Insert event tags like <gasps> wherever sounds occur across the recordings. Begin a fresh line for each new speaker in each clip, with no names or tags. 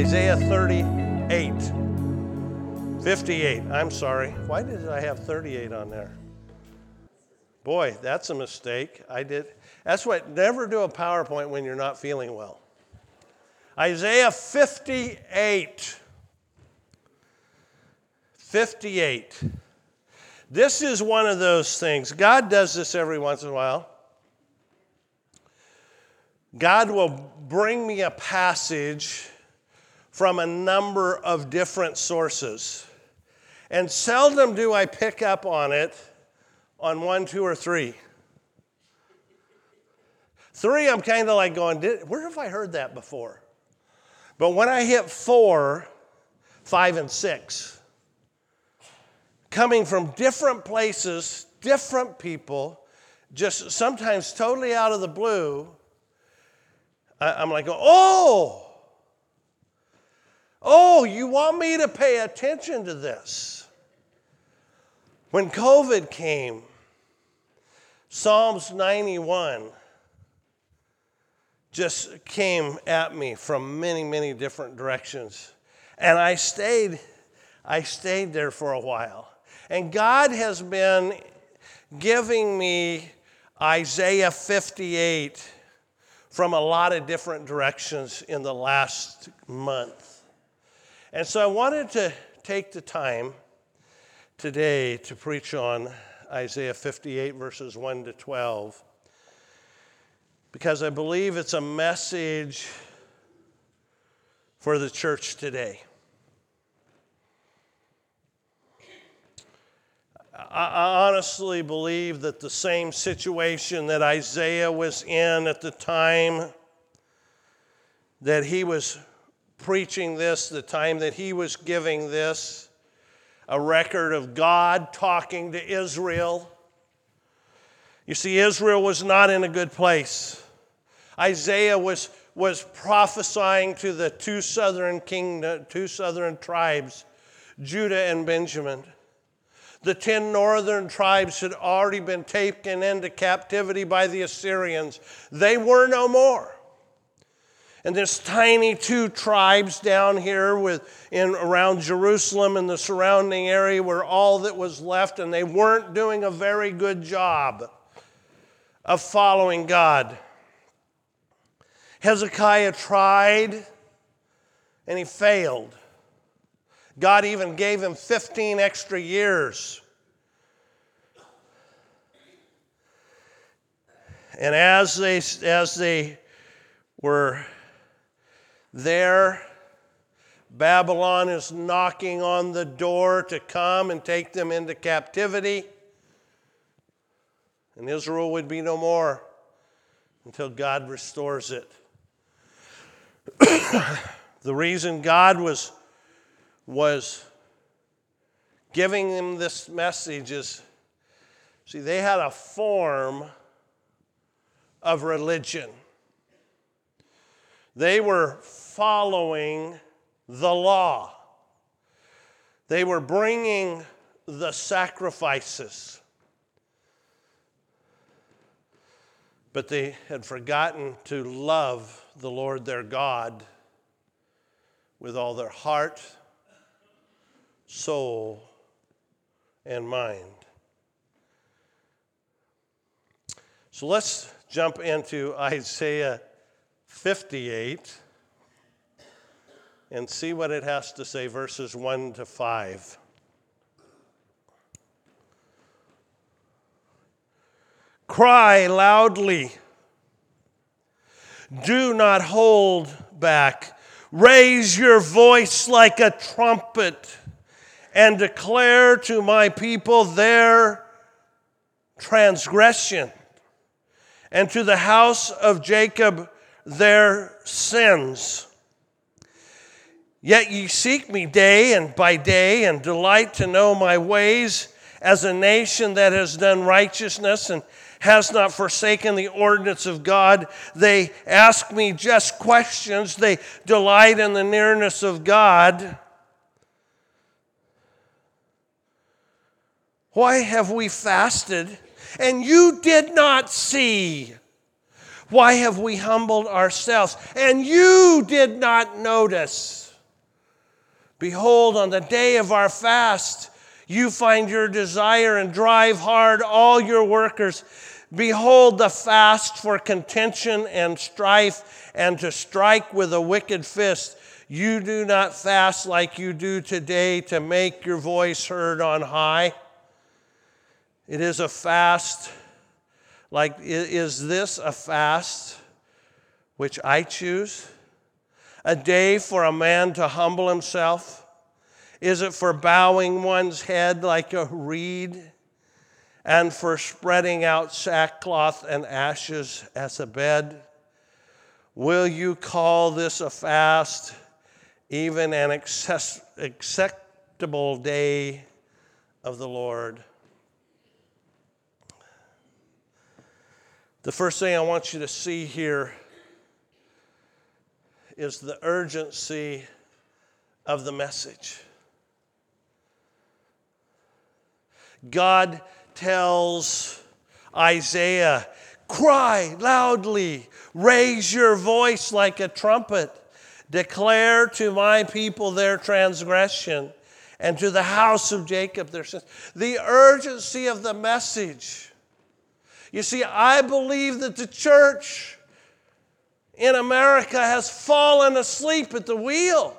Isaiah 38. 58. I'm sorry. Why did I have 38 on there? Boy, that's a mistake. I did. That's what, never do a PowerPoint when you're not feeling well. Isaiah 58. 58. This is one of those things. God does this every once in a while. God will bring me a passage from a number of different sources. And seldom do I pick up on it on one, two, or three. Three, I'm kind of like going, where have I heard that before? But when I hit four, five, and six, coming from different places, different people, just sometimes totally out of the blue, I'm like, oh, oh, you want me to pay attention to this? When COVID came, Psalms 91 just came at me from many, many different directions. And I stayed, I stayed there for a while. And God has been giving me Isaiah 58 from a lot of different directions in the last month. And so I wanted to take the time today to preach on Isaiah 58, verses 1 to 12, because I believe it's a message for the church today. I honestly believe that the same situation that Isaiah was in at the time that he was preaching this, the time that he was giving this, a record of God talking to Israel. You see, Israel was not in a good place. Isaiah was, was prophesying to the two southern kingdom, two southern tribes, Judah and Benjamin. The ten northern tribes had already been taken into captivity by the Assyrians. They were no more. And this tiny two tribes down here with, in, around Jerusalem and the surrounding area were all that was left, and they weren't doing a very good job of following God. Hezekiah tried and he failed. God even gave him 15 extra years. And as they, as they were there, Babylon is knocking on the door to come and take them into captivity. And Israel would be no more until God restores it. <coughs> the reason God was was giving them this message is see, they had a form of religion. They were following the law, they were bringing the sacrifices. But they had forgotten to love the Lord their God with all their heart, soul, and mind. So let's jump into Isaiah 58 and see what it has to say, verses 1 to 5. Cry loudly. Do not hold back. Raise your voice like a trumpet and declare to my people their transgression, and to the house of Jacob their sins. Yet ye seek me day and by day, and delight to know my ways as a nation that has done righteousness and has not forsaken the ordinance of God. They ask me just questions, they delight in the nearness of God. Why have we fasted and you did not see? Why have we humbled ourselves and you did not notice? Behold, on the day of our fast, you find your desire and drive hard all your workers. Behold, the fast for contention and strife and to strike with a wicked fist. You do not fast like you do today to make your voice heard on high. It is a fast, like, is this a fast which I choose? A day for a man to humble himself? Is it for bowing one's head like a reed and for spreading out sackcloth and ashes as a bed? Will you call this a fast, even an acceptable day of the Lord? The first thing I want you to see here is the urgency of the message. God tells Isaiah, Cry loudly, raise your voice like a trumpet, declare to my people their transgression, and to the house of Jacob their sins. The urgency of the message. You see, I believe that the church in America has fallen asleep at the wheel.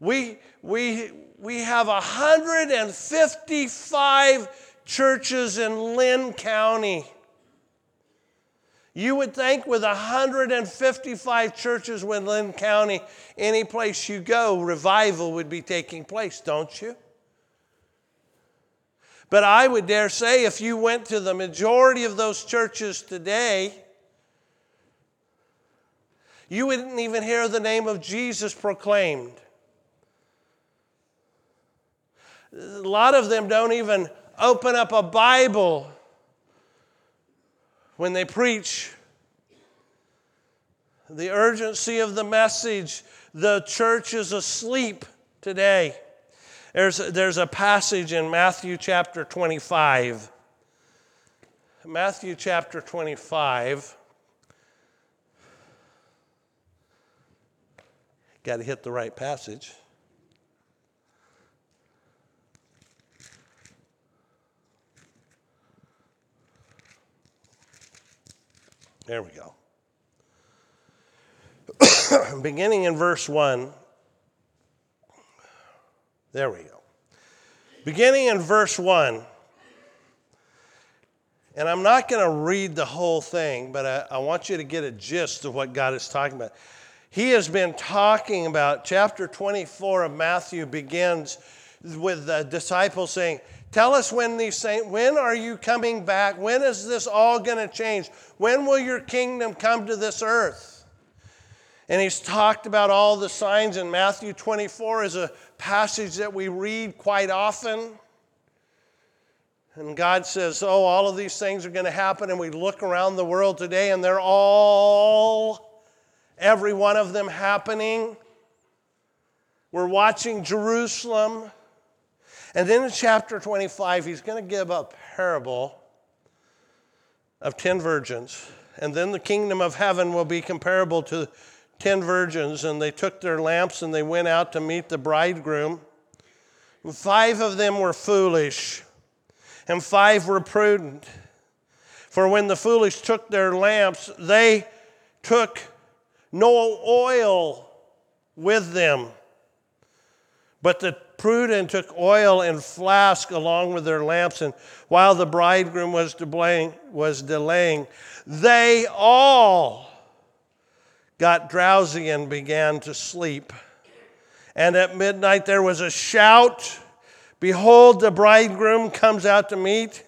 We, we, we have 155 churches in Linn County. You would think with 155 churches in Linn County, any place you go, revival would be taking place, don't you? But I would dare say if you went to the majority of those churches today, you wouldn't even hear the name of Jesus proclaimed. A lot of them don't even open up a Bible when they preach. The urgency of the message, the church is asleep today. There's, there's a passage in Matthew chapter 25. Matthew chapter 25. Got to hit the right passage. There we go. <coughs> Beginning in verse 1. There we go. Beginning in verse 1. And I'm not going to read the whole thing, but I, I, want you to get a gist of what God is talking about. He has been talking about, chapter 24 of Matthew begins with the disciples saying, Tell us when these things, when are you coming back? When is this all going to change? When will your kingdom come to this earth? And he's talked about all the signs in Matthew 24 is a passage that we read quite often. And God says, Oh, all of these things are going to happen. And we look around the world today and they're all, every one of them happening. We're watching Jerusalem. And then in chapter 25, he's going to give a parable of 10 virgins. And then the kingdom of heaven will be comparable to 10 virgins. And they took their lamps and they went out to meet the bridegroom. Five of them were foolish, and five were prudent. For when the foolish took their lamps, they took no oil with them. But the prudent took oil and flask along with their lamps, and while the bridegroom was delaying, was delaying they all got drowsy and began to sleep. And at midnight there was a shout Behold, the bridegroom comes out to meet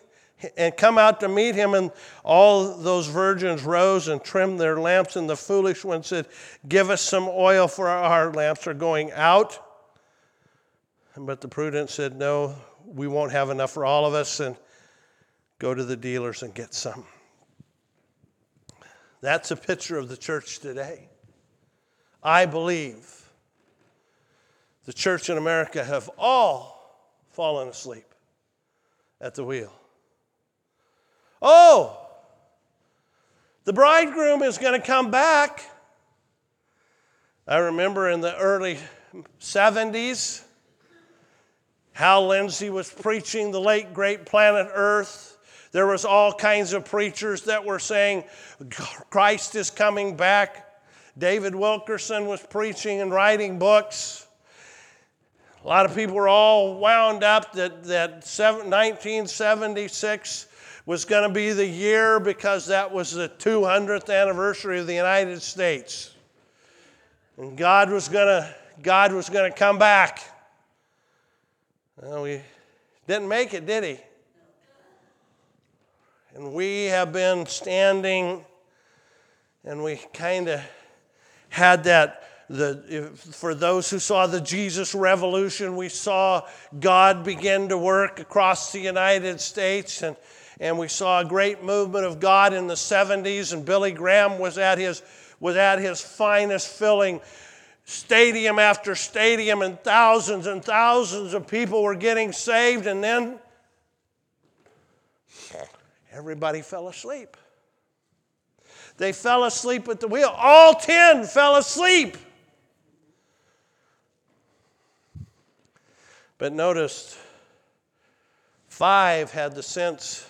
and come out to meet him. And all those virgins rose and trimmed their lamps. And the foolish one said, Give us some oil, for our lamps are going out. But the prudent said, No, we won't have enough for all of us, and go to the dealers and get some. That's a picture of the church today. I believe the church in America have all fallen asleep at the wheel. Oh, the bridegroom is going to come back. I remember in the early 70s. Hal Lindsey was preaching the late great planet Earth. There was all kinds of preachers that were saying Christ is coming back. David Wilkerson was preaching and writing books. A lot of people were all wound up that, that 1976 was going to be the year because that was the 200th anniversary of the United States. And God was going to God was going to come back. Well, we didn't make it, did he? And we have been standing and we kind of had that the, for those who saw the Jesus Revolution, we saw God begin to work across the United States, and, and we saw a great movement of God in the 70s, and Billy Graham was at his, was at his finest, filling stadium after stadium, and thousands and thousands of people were getting saved, and then everybody fell asleep. They fell asleep at the wheel. All 10 fell asleep. But notice, five had the sense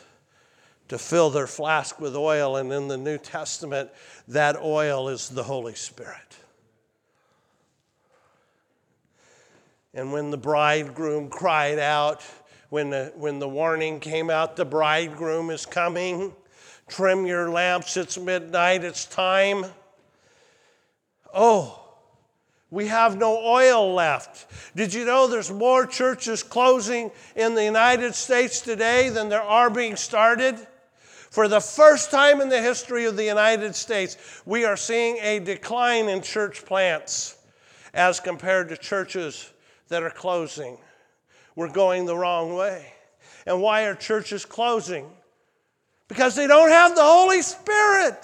to fill their flask with oil, and in the New Testament, that oil is the Holy Spirit. And when the bridegroom cried out, when the, when the warning came out, the bridegroom is coming, trim your lamps, it's midnight, it's time. Oh, we have no oil left. Did you know there's more churches closing in the United States today than there are being started? For the first time in the history of the United States, we are seeing a decline in church plants as compared to churches that are closing. We're going the wrong way. And why are churches closing? Because they don't have the Holy Spirit.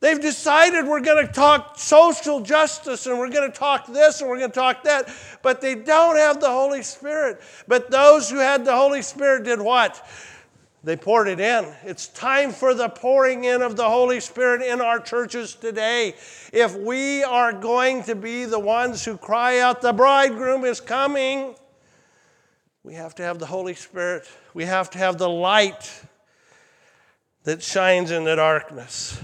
They've decided we're going to talk social justice and we're going to talk this and we're going to talk that, but they don't have the Holy Spirit. But those who had the Holy Spirit did what? They poured it in. It's time for the pouring in of the Holy Spirit in our churches today. If we are going to be the ones who cry out, the bridegroom is coming, we have to have the Holy Spirit. We have to have the light that shines in the darkness.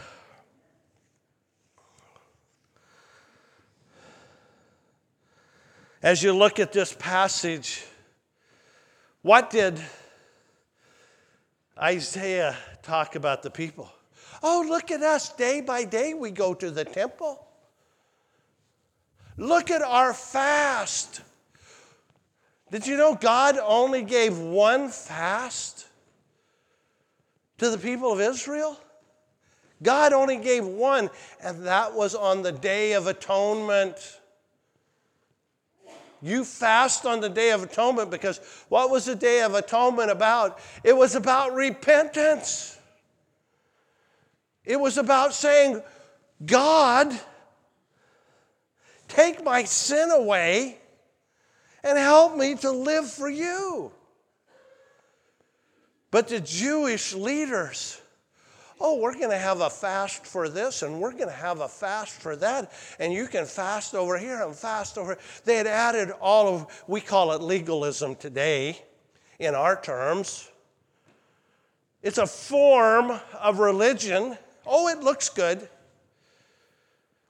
As you look at this passage, what did Isaiah talk about the people? Oh, look at us. Day by day, we go to the temple. Look at our fast. Did you know God only gave one fast to the people of Israel? God only gave one, and that was on the Day of Atonement. You fast on the Day of Atonement because what was the Day of Atonement about? It was about repentance. It was about saying, God, take my sin away and help me to live for you. But the Jewish leaders, oh, we're going to have a fast for this and we're going to have a fast for that, and you can fast over here and fast over. They had added all of, we call it legalism today in our terms. It's a form of religion. Oh, it looks good.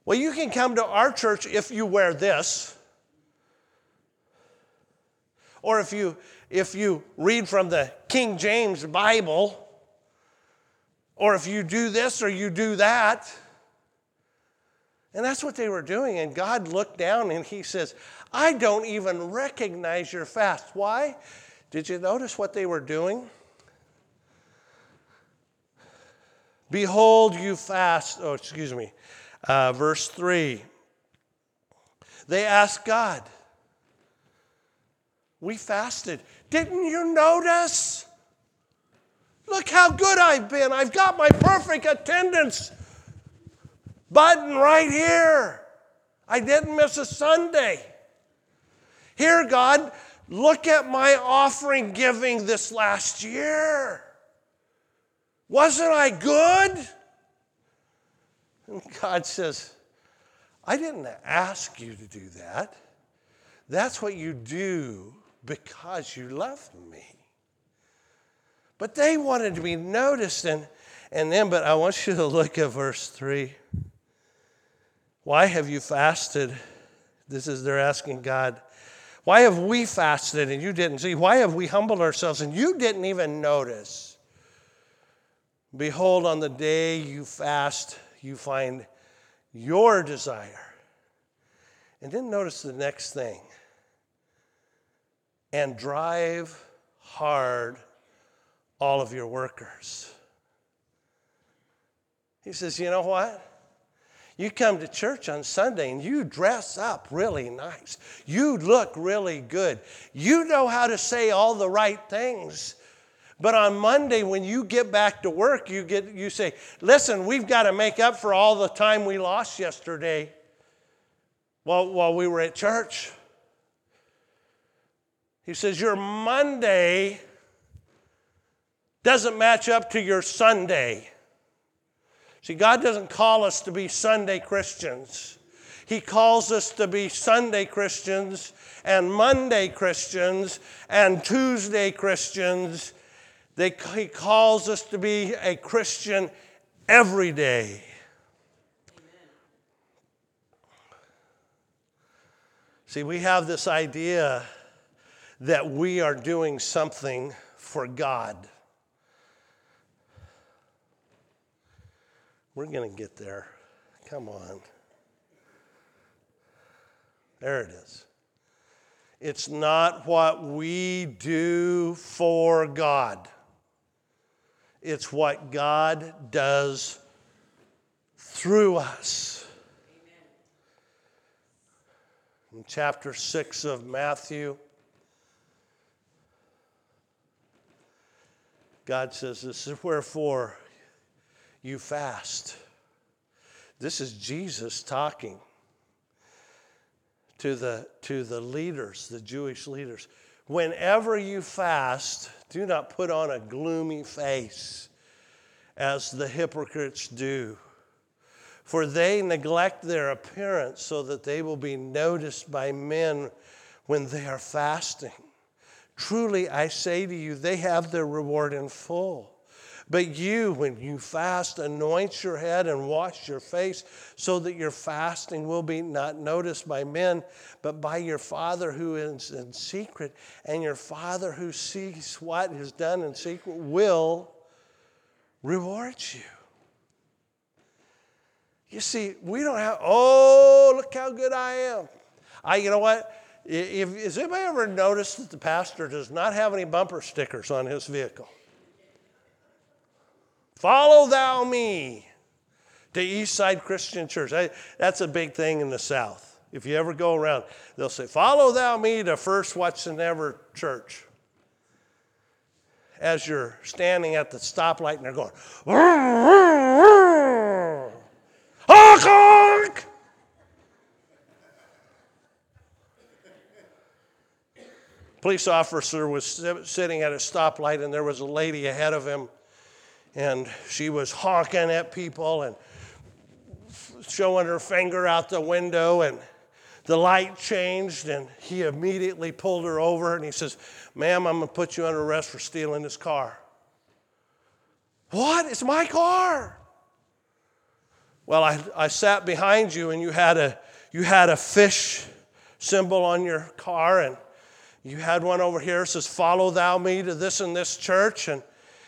Well, you can come to our church if you wear this. Or if you if you read from the King James Bible, or if you do this or you do that. And that's what they were doing. And God looked down and He says, I don't even recognize your fast. Why? Did you notice what they were doing? Behold, you fast. Oh, excuse me. Uh, verse 3. They asked God, We fasted. Didn't you notice? Look how good I've been. I've got my perfect attendance button right here. I didn't miss a Sunday. Here, God, look at my offering giving this last year. Wasn't I good? And God says, I didn't ask you to do that. That's what you do because you love me. But they wanted to be noticed, and, and then, but I want you to look at verse 3. Why have you fasted? This is, they're asking God, why have we fasted and you didn't see? Why have we humbled ourselves and you didn't even notice? Behold, on the day you fast, you find your desire. And then notice the next thing and drive hard all of your workers. He says, You know what? You come to church on Sunday and you dress up really nice. You look really good. You know how to say all the right things. But on Monday, when you get back to work, you, get, you say, Listen, we've got to make up for all the time we lost yesterday while, while we were at church. He says, Your Monday doesn't match up to your Sunday. See, God doesn't call us to be Sunday Christians. He calls us to be Sunday Christians and Monday Christians and Tuesday Christians. They, he calls us to be a Christian every day. See, we have this idea that we are doing something for God. We're going to get there. Come on. There it is. It's not what we do for God, it's what God does through us. In chapter 6 of Matthew, God says, This is wherefore you fast. This is Jesus talking to the, to the leaders, the Jewish leaders. Whenever you fast, do not put on a gloomy face as the hypocrites do, for they neglect their appearance so that they will be noticed by men when they are fasting. Truly, I say to you, they have their reward in full. But you, when you fast, anoint your head and wash your face, so that your fasting will be not noticed by men, but by your Father who is in secret. And your Father who sees what is done in secret will reward you. You see, we don't have, oh, look how good I am. I, you know what? If, has anybody ever noticed that the pastor does not have any bumper stickers on his vehicle? Follow thou me to Eastside Christian Church. I, that's a big thing in the South. If you ever go around, they'll say, Follow thou me to First Watson Ever Church. As you're standing at the stoplight and they're going, honk, honk. Police officer was sitting at a stoplight and there was a lady ahead of him and she was honking at people and showing her finger out the window and the light changed and he immediately pulled her over and he says ma'am i'm going to put you under arrest for stealing this car. What? It's my car? Well I, I sat behind you and you had a you had a fish symbol on your car and you had one over here says follow thou me to this and this church and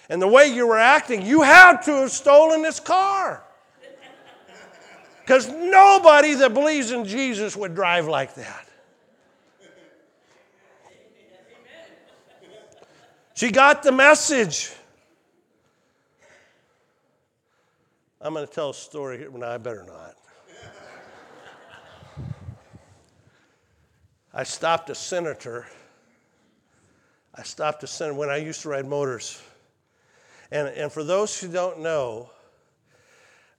and the way you were acting, you had to have stolen this car. Because nobody that believes in Jesus would drive like that. She got the message. I'm going to tell a story here. No, I better not. I stopped a senator. I stopped a senator when I used to ride motors. And, and for those who don't know,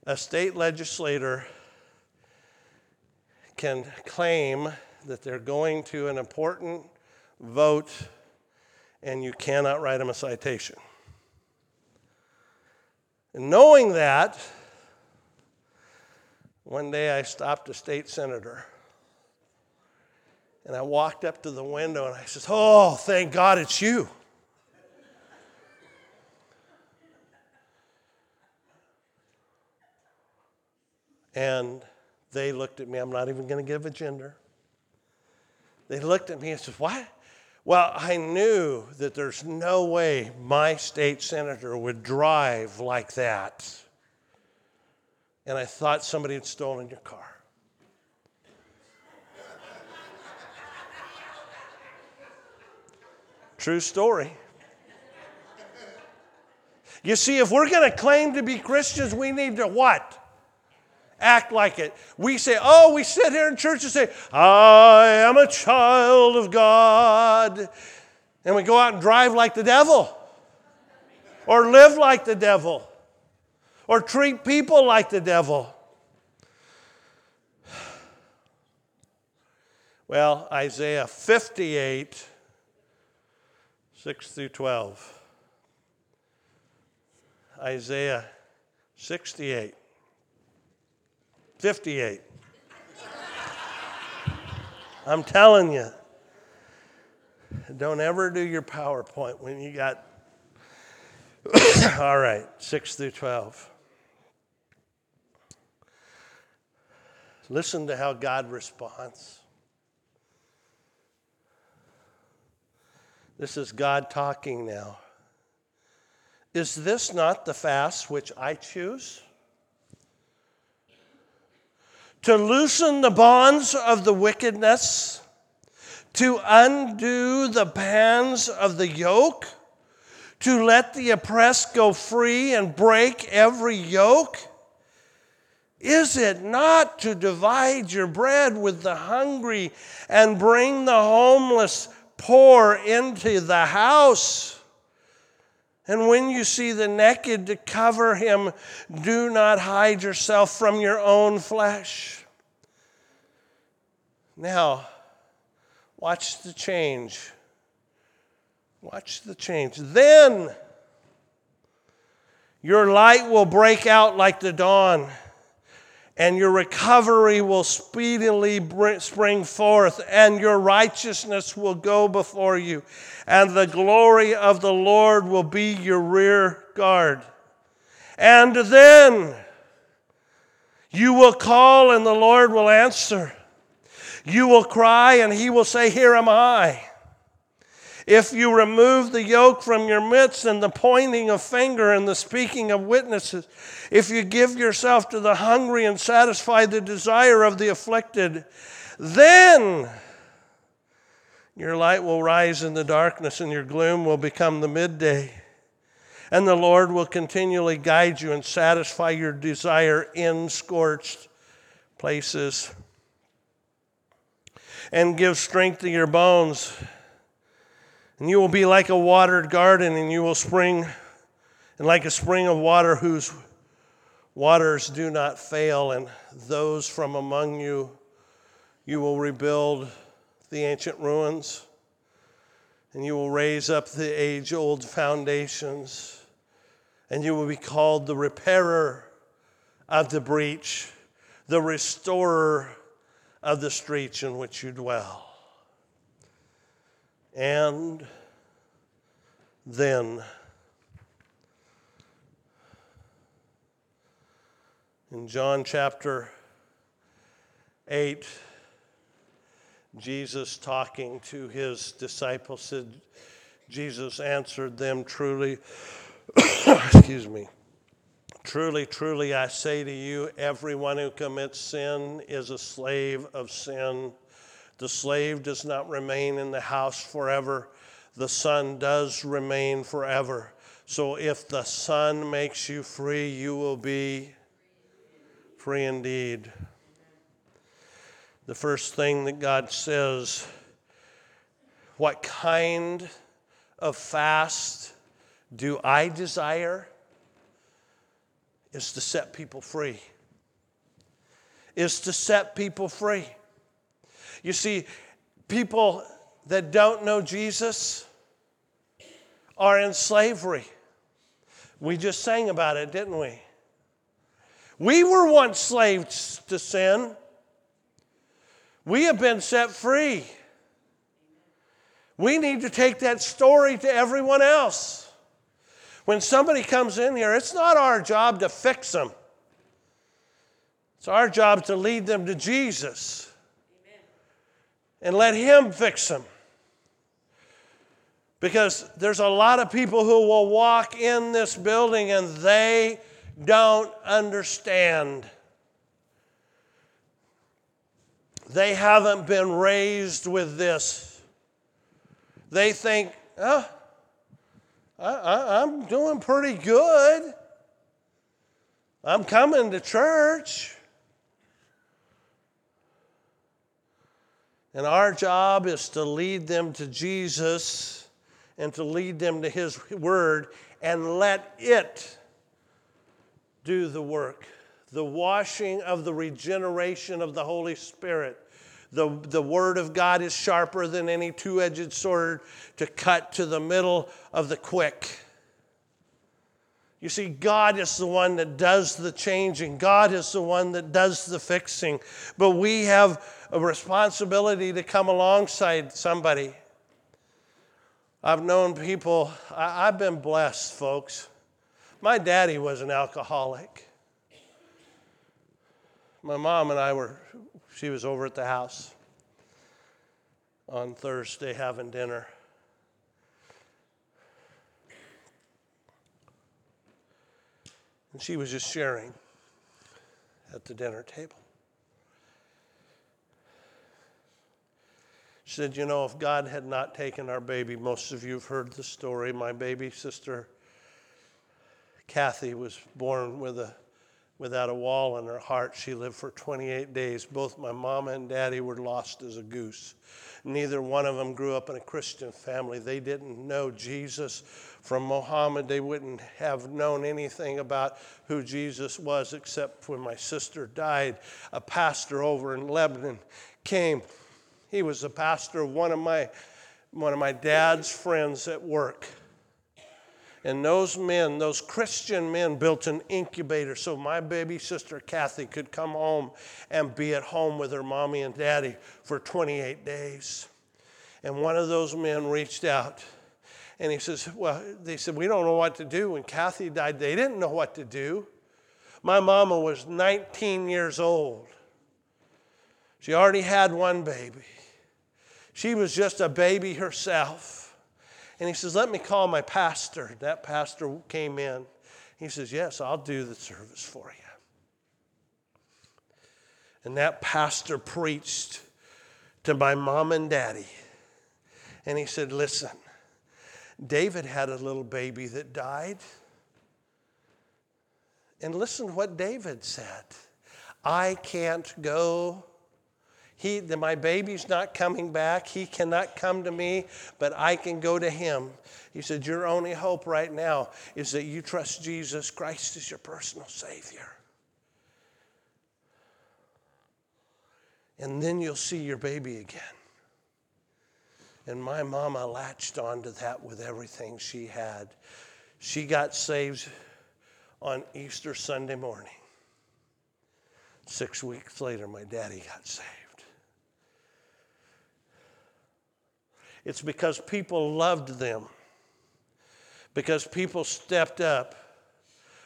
a state legislator can claim that they're going to an important vote and you cannot write them a citation. And knowing that, One day I stopped a state senator and I walked up to the window and I said, Oh, thank God it's you. And they looked at me. I'm not even going to give a gender. They looked at me and said, What? Well, I knew that there's no way my state senator would drive like that. And I thought somebody had stolen your car. True story. You see, if we're going to claim to be Christians, we need to what? Act like it. We say, oh, we sit here in church and say, I am a child of God. And we go out and drive like the devil, or live like the devil, or treat people like the devil. Well, Isaiah 58 6 through 12. Isaiah 68. 58. I'm telling you, don't ever do your PowerPoint when you got. <coughs> All right, 6 through 12. Listen to how God responds. This is God talking now. Is this not the fast which I choose? To loosen the bonds of the wickedness, to undo the bands of the yoke, to let the oppressed go free and break every yoke? Is it not to divide your bread with the hungry and bring the homeless pour into the house. And when you see the naked, to cover him, do not hide yourself from your own flesh. Now, watch the change. Watch the change. Then your light will break out like the dawn and your recovery will speedily spring forth, and your righteousness will go before you, and the glory of the Lord will be your rear guard. And then you will call, and the Lord will answer. You will cry, and he will say, Here am I. If you remove the yoke from your midst and the pointing of finger and the speaking of witnesses, if you give yourself to the hungry and satisfy the desire of the afflicted, then your light will rise in the darkness and your gloom will become the midday. And the Lord will continually guide you and satisfy your desire in scorched places and give strength to your bones. And you will be like a watered garden, and you will spring, and like a spring of water whose waters do not fail. And those from among you, you will rebuild the ancient ruins, and you will raise up the age old foundations, and you will be called the repairer of the breach, the restorer of the streets in which you dwell. And then, in John chapter 8, Jesus talking to his disciples said, Jesus answered them truly, <coughs> excuse me, truly, truly, I say to you, everyone who commits sin is a slave of sin. The slave does not remain in the house forever, the Son does remain forever. So if the Son makes you free, you will be free indeed. The first thing that God says, what kind of fast do I desire? Is to set people free. Is to set people free. You see, people that don't know Jesus are in slavery. We just sang about it, didn't we? We were once slaves to sin. We have been set free. We need to take that story to everyone else. When somebody comes in here, it's not our job to fix them. It's our job to lead them to Jesus. And let Him fix them. Because there's a lot of people who will walk in this building and they don't understand. They haven't been raised with this. They think, oh, I, am doing pretty good. I'm coming to church. And our job is to lead them to Jesus and to lead them to His Word and let it do the work. The washing of the regeneration of the Holy Spirit. The, the Word of God is sharper than any two edged sword to cut to the middle of the quick. You see, God is the one that does the changing, God is the one that does the fixing. But we have a responsibility to come alongside somebody. I've known people, I, have been blessed, folks. My daddy was an alcoholic. My mom and I were, she was over at the house on Thursday having dinner. And she was just sharing at the dinner table. She said, You know, if God had not taken our baby, most of you have heard the story. My baby sister, Kathy, was born with a, without a wall in her heart. She lived for 28 days. Both my mama and daddy were lost as a goose. Neither one of them grew up in a Christian family. They didn't know Jesus from Mohammed. They wouldn't have known anything about who Jesus was except when my sister died. A pastor over in Lebanon came. He was a pastor of one of my, one of my dad's friends at work. And those men, those Christian men, built an incubator so my baby sister Kathy could come home and be at home with her mommy and daddy for 28 days. And one of those men reached out and he says, Well, they said, We don't know what to do. When Kathy died, they didn't know what to do. My mama was 19 years old. She already had one baby. She was just a baby herself. And he says, Let me call my pastor. That pastor came in. He says, Yes, I'll do the service for you. And that pastor preached to my mom and daddy. And he said, Listen, David had a little baby that died. And listen to what David said I can't go. He, my baby's not coming back. He cannot come to me, but I can go to him. He said, Your only hope right now is that you trust Jesus Christ as your personal Savior. And then you'll see your baby again. And my mama latched onto that with everything she had. She got saved on Easter Sunday morning. Six weeks later, my daddy got saved. It's because people loved them, because people stepped up,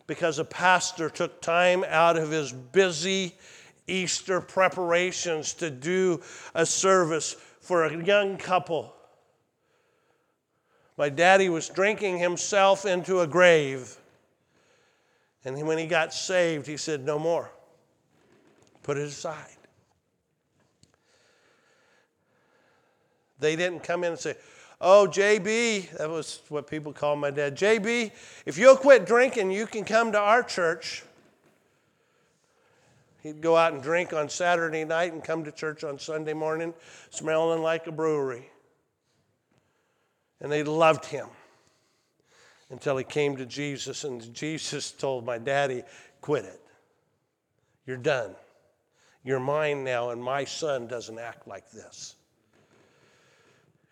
because a pastor took time out of his busy Easter preparations to do a service for a young couple. My daddy was drinking himself into a grave. And when he got saved, he said, No more. Put it aside. They didn't come in and say, Oh, JB, that was what people called my dad. JB, if you'll quit drinking, you can come to our church. He'd go out and drink on Saturday night and come to church on Sunday morning smelling like a brewery. And they loved him until he came to Jesus, and Jesus told my daddy, Quit it. You're done. You're mine now, and my son doesn't act like this.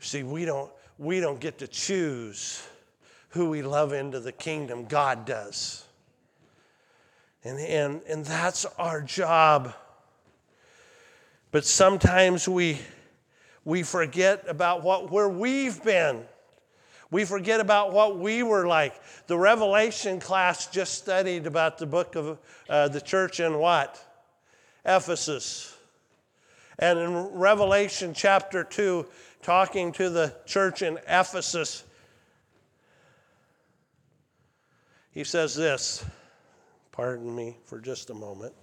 See, we don't, we don't get to choose who we love into the kingdom, God does. And, and, and that's our job. But sometimes we, we forget about what, where we've been. We forget about what we were like. The Revelation class just studied about the book of uh, the church in what? Ephesus. And in Revelation chapter 2, talking to the church in Ephesus, he says this. Pardon me for just a moment.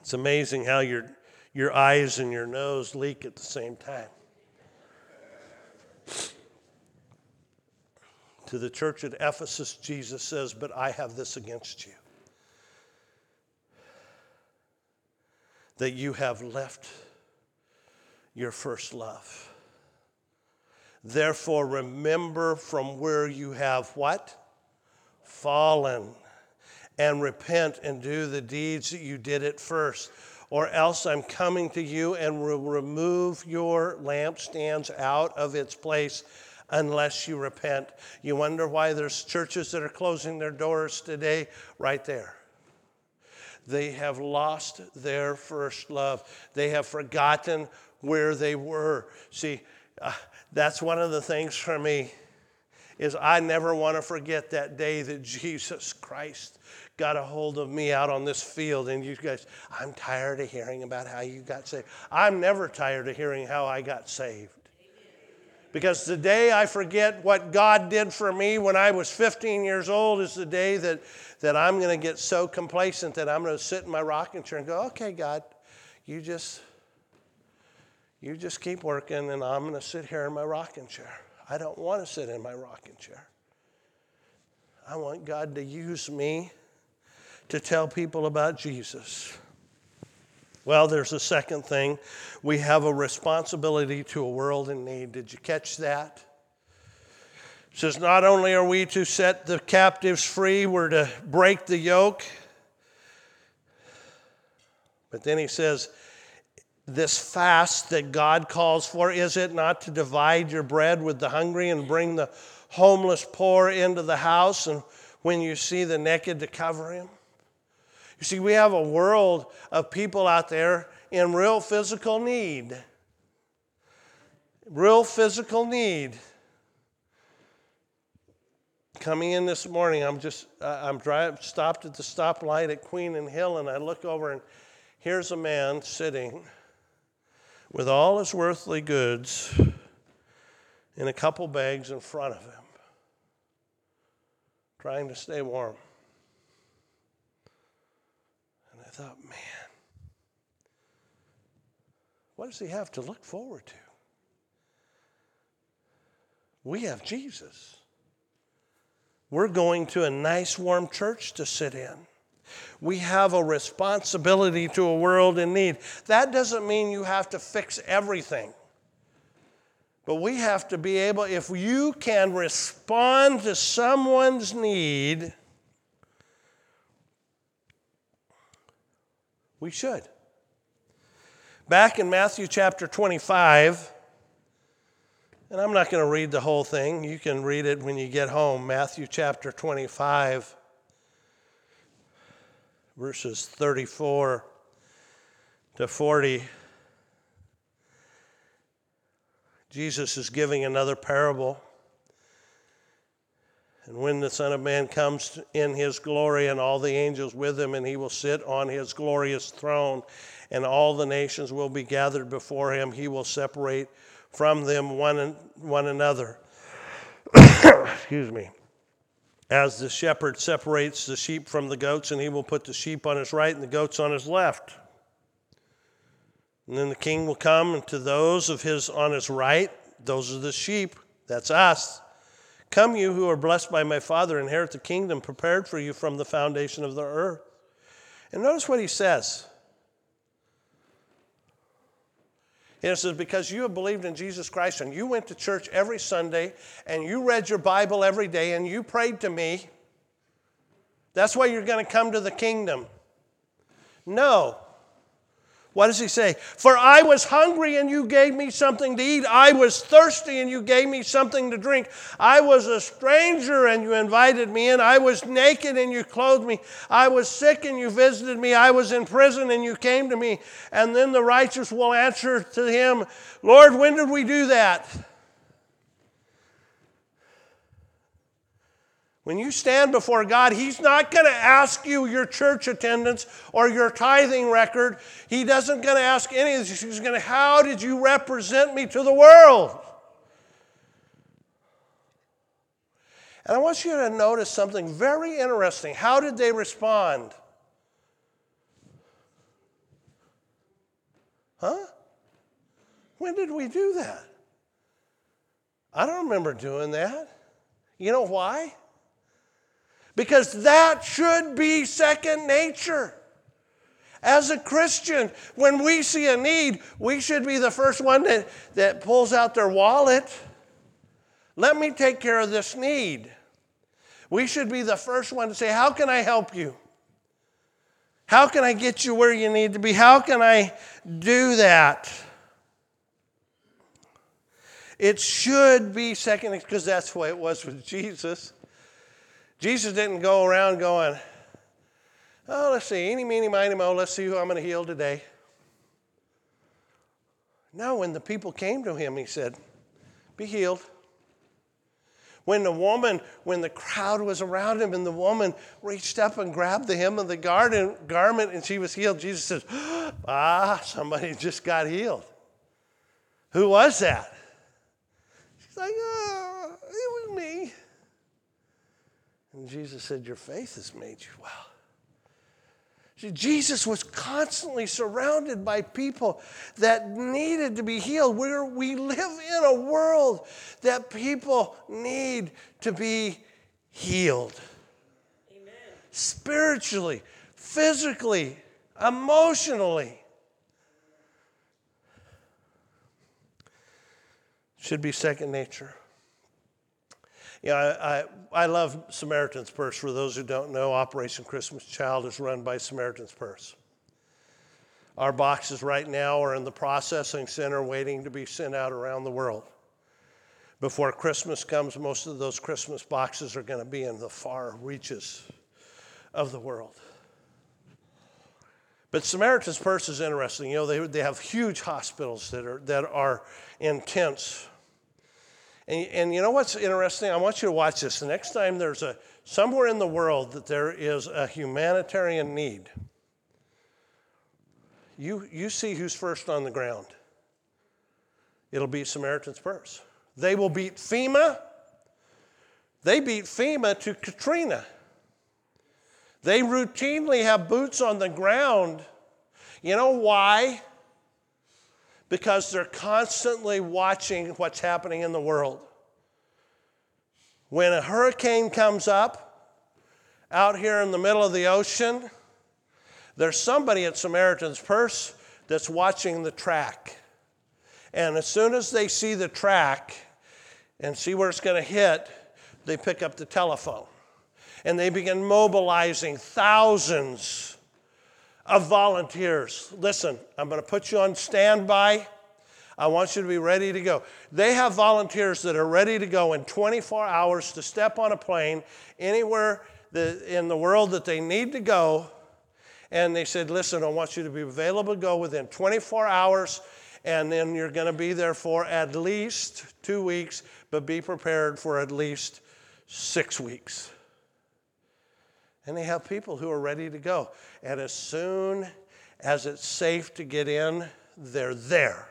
It's amazing how your, your eyes and your nose leak at the same time. To the church at Ephesus, Jesus says, But I have this against you that you have left your first love. Therefore, remember from where you have what? Fallen. And repent and do the deeds that you did at first. Or else I'm coming to you and will remove your lampstands out of its place unless you repent. You wonder why there's churches that are closing their doors today? Right there. They have lost their first love. They have forgotten where they were. See, uh, that's one of the things for me is I never want to forget that day that Jesus Christ got a hold of me out on this field and you guys I'm tired of hearing about how you got saved. I'm never tired of hearing how I got saved. Because the day I forget what God did for me when I was 15 years old is the day that, that I'm going to get so complacent that I'm going to sit in my rocking chair and go, okay, God, you just, you just keep working and I'm going to sit here in my rocking chair. I don't want to sit in my rocking chair. I want God to use me to tell people about Jesus. Well, there's a second thing. We have a responsibility to a world in need. Did you catch that? It says, Not only are we to set the captives free, we're to break the yoke. But then he says, This fast that God calls for, is it not to divide your bread with the hungry and bring the homeless poor into the house, and when you see the naked, to cover him? You see, we have a world of people out there in real physical need. Real physical need. Coming in this morning, I'm just, I'm stopped at the stoplight at Queen and Hill, and I look over, and here's a man sitting with all his worldly goods in a couple bags in front of him, trying to stay warm. I thought, man, what does he have to look forward to? We have Jesus. We're going to a nice, warm church to sit in. We have a responsibility to a world in need. That doesn't mean you have to fix everything. But we have to be able, if you can respond to someone's need, We should. Back in Matthew chapter 25, and I'm not going to read the whole thing. You can read it when you get home. Matthew chapter 25, verses 34 to 40. Jesus is giving another parable. And when the Son of Man comes in his glory and all the angels with him, and he will sit on his glorious throne, and all the nations will be gathered before him, he will separate from them one, one another. <coughs> Excuse me. As the shepherd separates the sheep from the goats, and he will put the sheep on his right and the goats on his left. And then the king will come, and to those of his on his right, those are the sheep, that's us Come, you who are blessed by my Father, inherit the kingdom prepared for you from the foundation of the earth. And notice what he says. And it says, Because you have believed in Jesus Christ and you went to church every Sunday and you read your Bible every day and you prayed to me, that's why you're going to come to the kingdom. No. What does he say? For I was hungry and you gave me something to eat. I was thirsty and you gave me something to drink. I was a stranger and you invited me in. I was naked and you clothed me. I was sick and you visited me. I was in prison and you came to me. And then the righteous will answer to him, Lord, when did we do that? When you stand before God, He's not going to ask you your church attendance or your tithing record. He doesn't going to ask any of this. He's going to, how did you represent me to the world? And I want you to notice something very interesting. How did they respond? Huh? When did we do that? I don't remember doing that. You know why? Because that should be second nature. As a Christian, when we see a need, we should be the first one that, that pulls out their wallet. Let me take care of this need. We should be the first one to say, How can I help you? How can I get you where you need to be? How can I do that? It should be second, because that's the way it was with Jesus. Jesus didn't go around going, oh, let's see, eeny, meeny, miny, mo, let's see who I'm going to heal today. No, when the people came to him, he said, be healed. When the woman, when the crowd was around him and the woman reached up and grabbed the hem of the garden, garment and she was healed, Jesus says, <gasps> ah, somebody just got healed. Who was that? She's like, oh, it was me. And Jesus said, Your faith has made you well. See, Jesus was constantly surrounded by people that needed to be healed. Where we live in a world that people need to be healed. Amen. Spiritually, physically, emotionally. Should be second nature. You know, I, I, I love Samaritan's Purse. For those who don't know, Operation Christmas Child is run by Samaritan's Purse. Our boxes right now are in the processing center waiting to be sent out around the world. Before Christmas comes, most of those Christmas boxes are going to be in the far reaches of the world. But Samaritan's Purse is interesting. You know, they, they have huge hospitals that are, that are intense and, and you know what's interesting? I want you to watch this. The next time there's a somewhere in the world that there is a humanitarian need, you, you see who's first on the ground. It'll be Samaritan's Purse. They will beat FEMA. They beat FEMA to Katrina. They routinely have boots on the ground. You know why? Because they're constantly watching what's happening in the world. When a hurricane comes up out here in the middle of the ocean, there's somebody at Samaritan's Purse that's watching the track. And as soon as they see the track and see where it's going to hit, they pick up the telephone and they begin mobilizing thousands of volunteers. Listen, I'm going to put you on standby. I want you to be ready to go. They have volunteers that are ready to go in 24 hours to step on a plane anywhere in the world that they need to go. And they said, Listen, I want you to be available to go within 24 hours, and then you're going to be there for at least two weeks, but be prepared for at least six weeks and they have people who are ready to go. And as soon as it's safe to get in, they're there.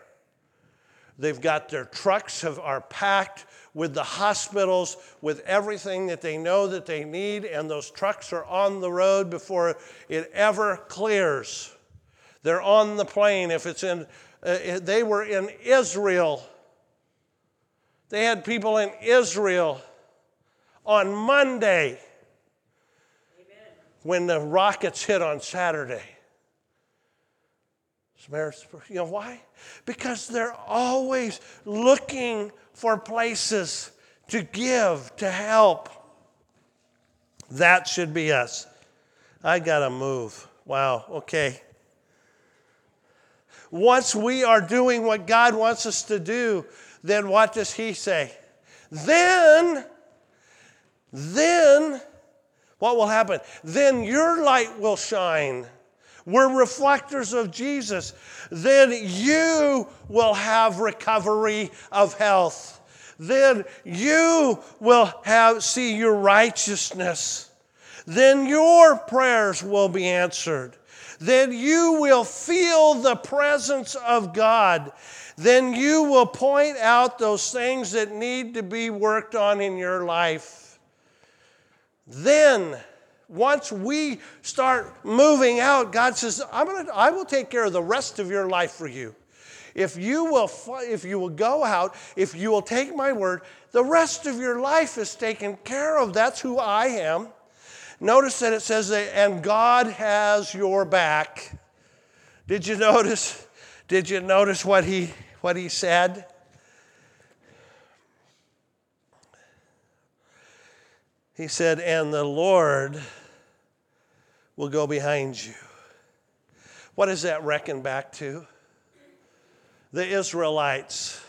They've got their trucks have, are packed with the hospitals, with everything that they know that they need, and those trucks are on the road before it ever clears. They're on the plane. If it's in, uh, they were in Israel. They had people in Israel on Monday when the rockets hit on Saturday. You know why? Because they're always looking for places to give, to help. That should be us. I got to move. Wow, okay. once we are doing what God wants us to do, then what does He say? Then, then, what will happen? Then your light will shine. We're reflectors of Jesus. Then you will have recovery of health. Then you will have see your righteousness. Then your prayers will be answered. Then you will feel the presence of God. Then you will point out those things that need to be worked on in your life. Then once we start moving out, God says, I'm gonna, I will take care of the rest of your life for you. If you, will, if you will go out, if you will take my word, the rest of your life is taken care of. That's who I am. Notice that it says, and God has your back. Did you notice? Did you notice what he, what he said? He said, and the Lord will go behind you. What does that reckon back to? The Israelites.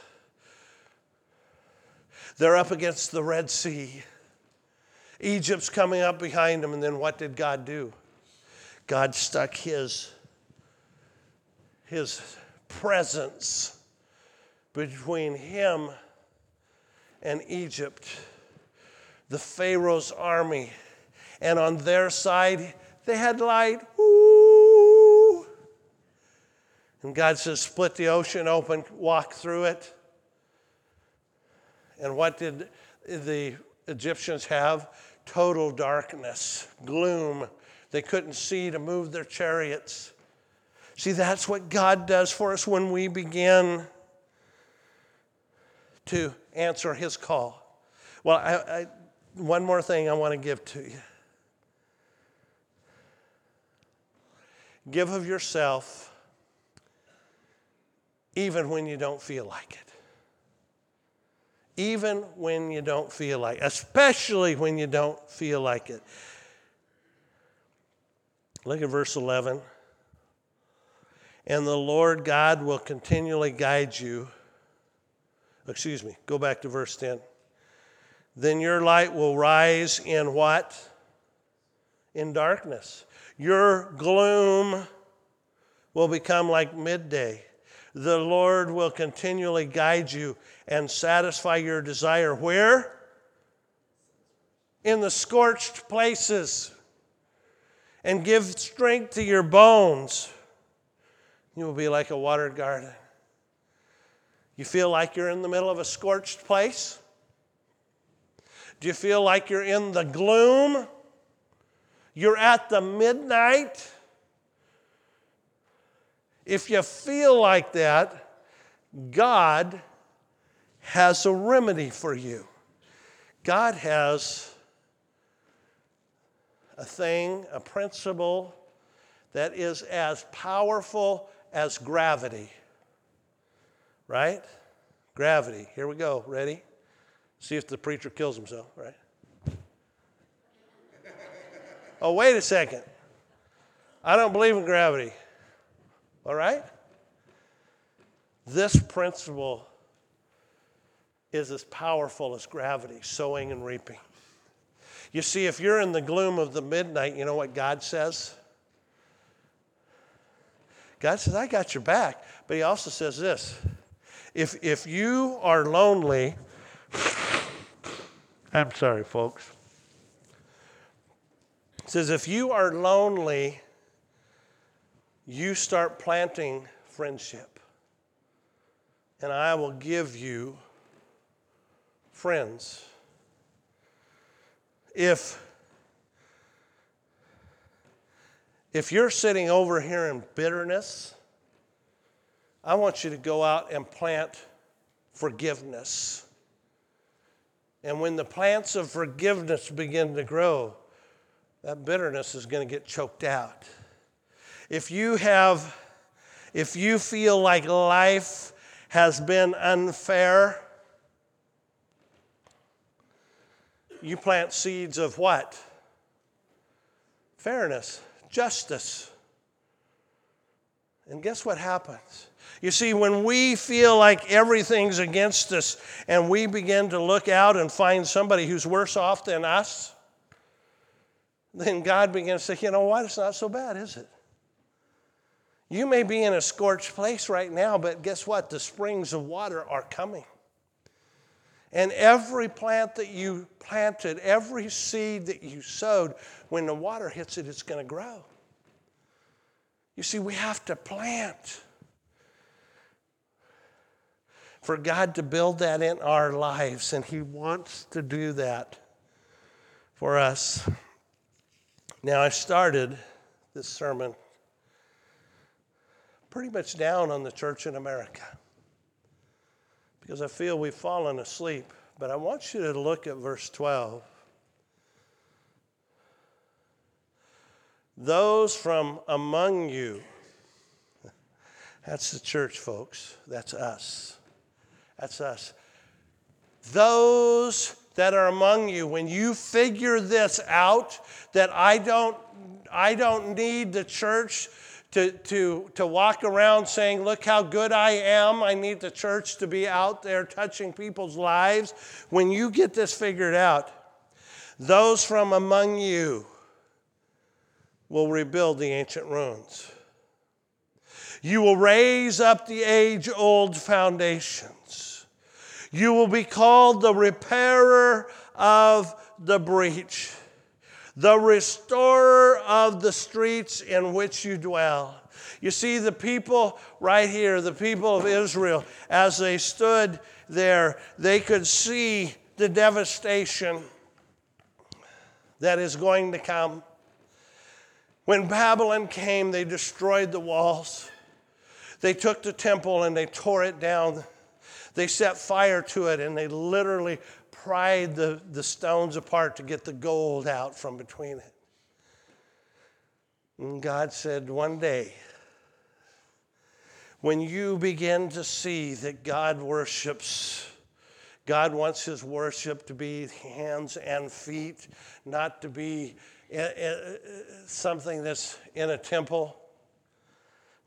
They're up against the Red Sea. Egypt's coming up behind them, and then what did God do? God stuck his, his presence between him and Egypt, the Pharaoh's army. And on their side, they had light. Ooh. And God says, split the ocean open, walk through it. And what did the Egyptians have? Total darkness, gloom. They couldn't see to move their chariots. See, that's what God does for us when we begin to answer His call. Well, I, I, one more thing I want to give to you. Give of yourself even when you don't feel like it. Even when you don't feel like it, especially when you don't feel like it. Look at verse 11. And the Lord God will continually guide you. Excuse me, go back to verse 10. Then your light will rise in what? In darkness your gloom will become like midday. The Lord will continually guide you and satisfy your desire. Where? In the scorched places. And give strength to your bones. You will be like a watered garden. You feel like you're in the middle of a scorched place? Do you feel like you're in the gloom? You're at the midnight. If you feel like that, God has a remedy for you. God has a thing, a principle that is as powerful as gravity. Right? Gravity. Here we go. Ready? See if the preacher kills himself, right? <laughs> Oh, wait a second. I don't believe in gravity. All right? This principle is as powerful as gravity, sowing and reaping. You see, if you're in the gloom of the midnight, you know what God says? God says, I got your back. But He also says this if, if you are lonely, I'm sorry, folks says, if you are lonely, you start planting friendship. And I will give you friends. If if you're sitting over here in bitterness, I want you to go out and plant forgiveness. And when the plants of forgiveness begin to grow, that bitterness is going to get choked out. If you have, if you feel like life has been unfair, you plant seeds of what? Fairness, justice. And guess what happens? You see, when we feel like everything's against us and we begin to look out and find somebody who's worse off than us, then God begins to say, you know what? It's not so bad, is it? You may be in a scorched place right now, but guess what? The springs of water are coming. And every plant that you planted, every seed that you sowed, when the water hits it, it's going to grow. You see, we have to plant for God to build that in our lives, and He wants to do that for us. Now, I started this sermon pretty much down on the church in America because I feel we've fallen asleep. But I want you to look at verse 12. Those from among you, <laughs> that's the church, folks. That's us. That's us. Those that are among you, when you figure this out, that I don't, I don't need the church to, to, to walk around saying, Look how good I am. I need the church to be out there touching people's lives. When you get this figured out, those from among you will rebuild the ancient ruins. You will raise up the age old foundations. You will be called the repairer of the breach the restorer of the streets in which you dwell. You see, the people right here, the people of Israel, as they stood there, they could see the devastation that is going to come. When Babylon came, they destroyed the walls. They took the temple and they tore it down. They set fire to it and they literally pried the, the stones apart to get the gold out from between it. And God said, One day, when you begin to see that God worships, God wants his worship to be hands and feet, not to be eh, eh, something that's in a temple.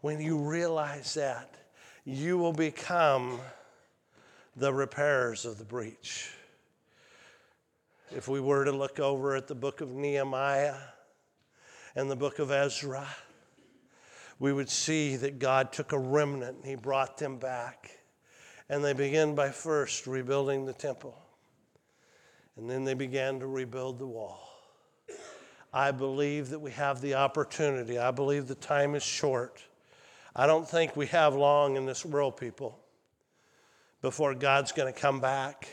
When you realize that, you will become the repairers of the breach. If we were to look over at the book of Nehemiah and the book of Ezra, we would see that God took a remnant and he brought them back. And they began by first rebuilding the temple. And then they began to rebuild the wall. I believe that we have the opportunity. I believe the time is short. I don't think we have long in this world, people, before God's going to come back.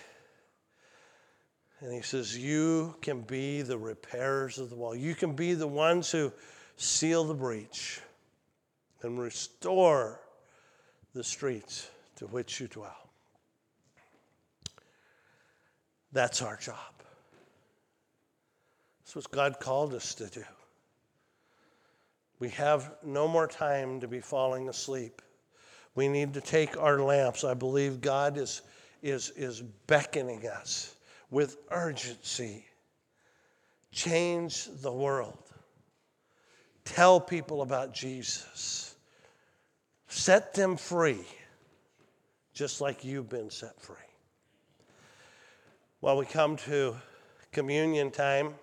And he says, You can be the repairers of the wall. You can be the ones who seal the breach and restore the streets to which you dwell. That's our job. That's what God called us to do. We have no more time to be falling asleep. We need to take our lamps. I believe God is, is, is beckoning us with urgency. Change the world. Tell people about Jesus. Set them free, just like you've been set free. While we come to communion time,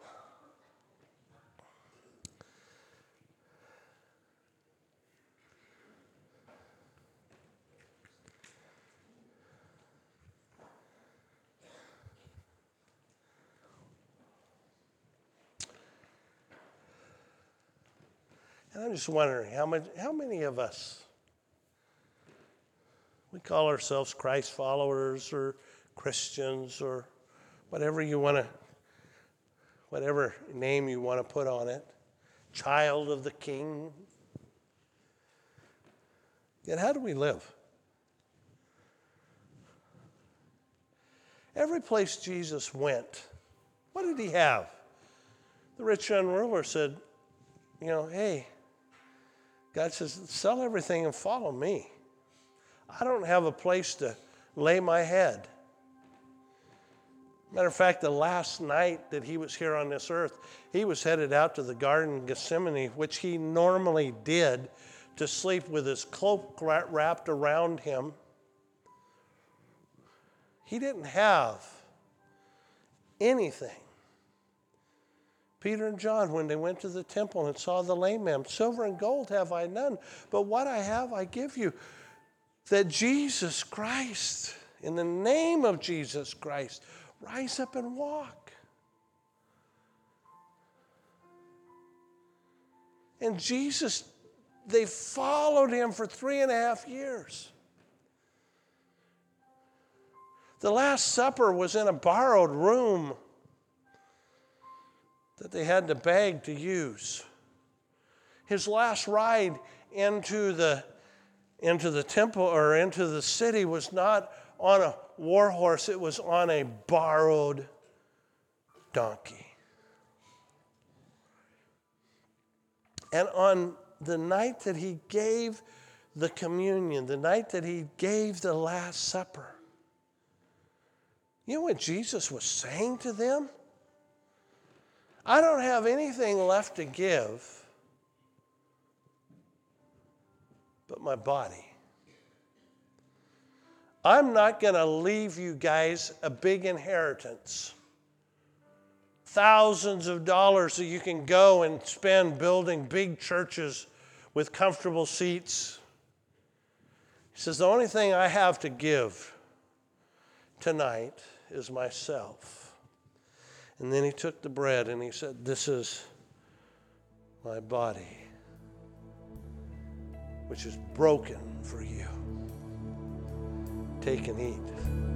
just wondering how, much, how many of us, we call ourselves Christ followers or Christians or whatever you want to, whatever name you want to put on it, child of the king. Yet, how do we live? Every place Jesus went, what did he have? The rich young ruler said, you know, hey, God says, sell everything and follow me. I don't have a place to lay my head. Matter of fact, the last night that he was here on this earth, he was headed out to the Garden of Gethsemane, which he normally did to sleep with his cloak wrapped around him. He didn't have anything. Peter and John, when they went to the temple and saw the lame man, silver and gold have I none, but what I have I give you. That Jesus Christ, in the name of Jesus Christ, rise up and walk. And Jesus, they followed him for three and a half years. The Last Supper was in a borrowed room that they had to beg to use. His last ride into the, into the temple or into the city was not on a war horse, it was on a borrowed donkey. And on the night that he gave the communion, the night that he gave the Last Supper, you know what Jesus was saying to them? I don't have anything left to give but my body. I'm not going to leave you guys a big inheritance. Thousands of dollars that you can go and spend building big churches with comfortable seats. He says, The only thing I have to give tonight is myself. And then he took the bread and he said, This is my body, which is broken for you. Take and eat.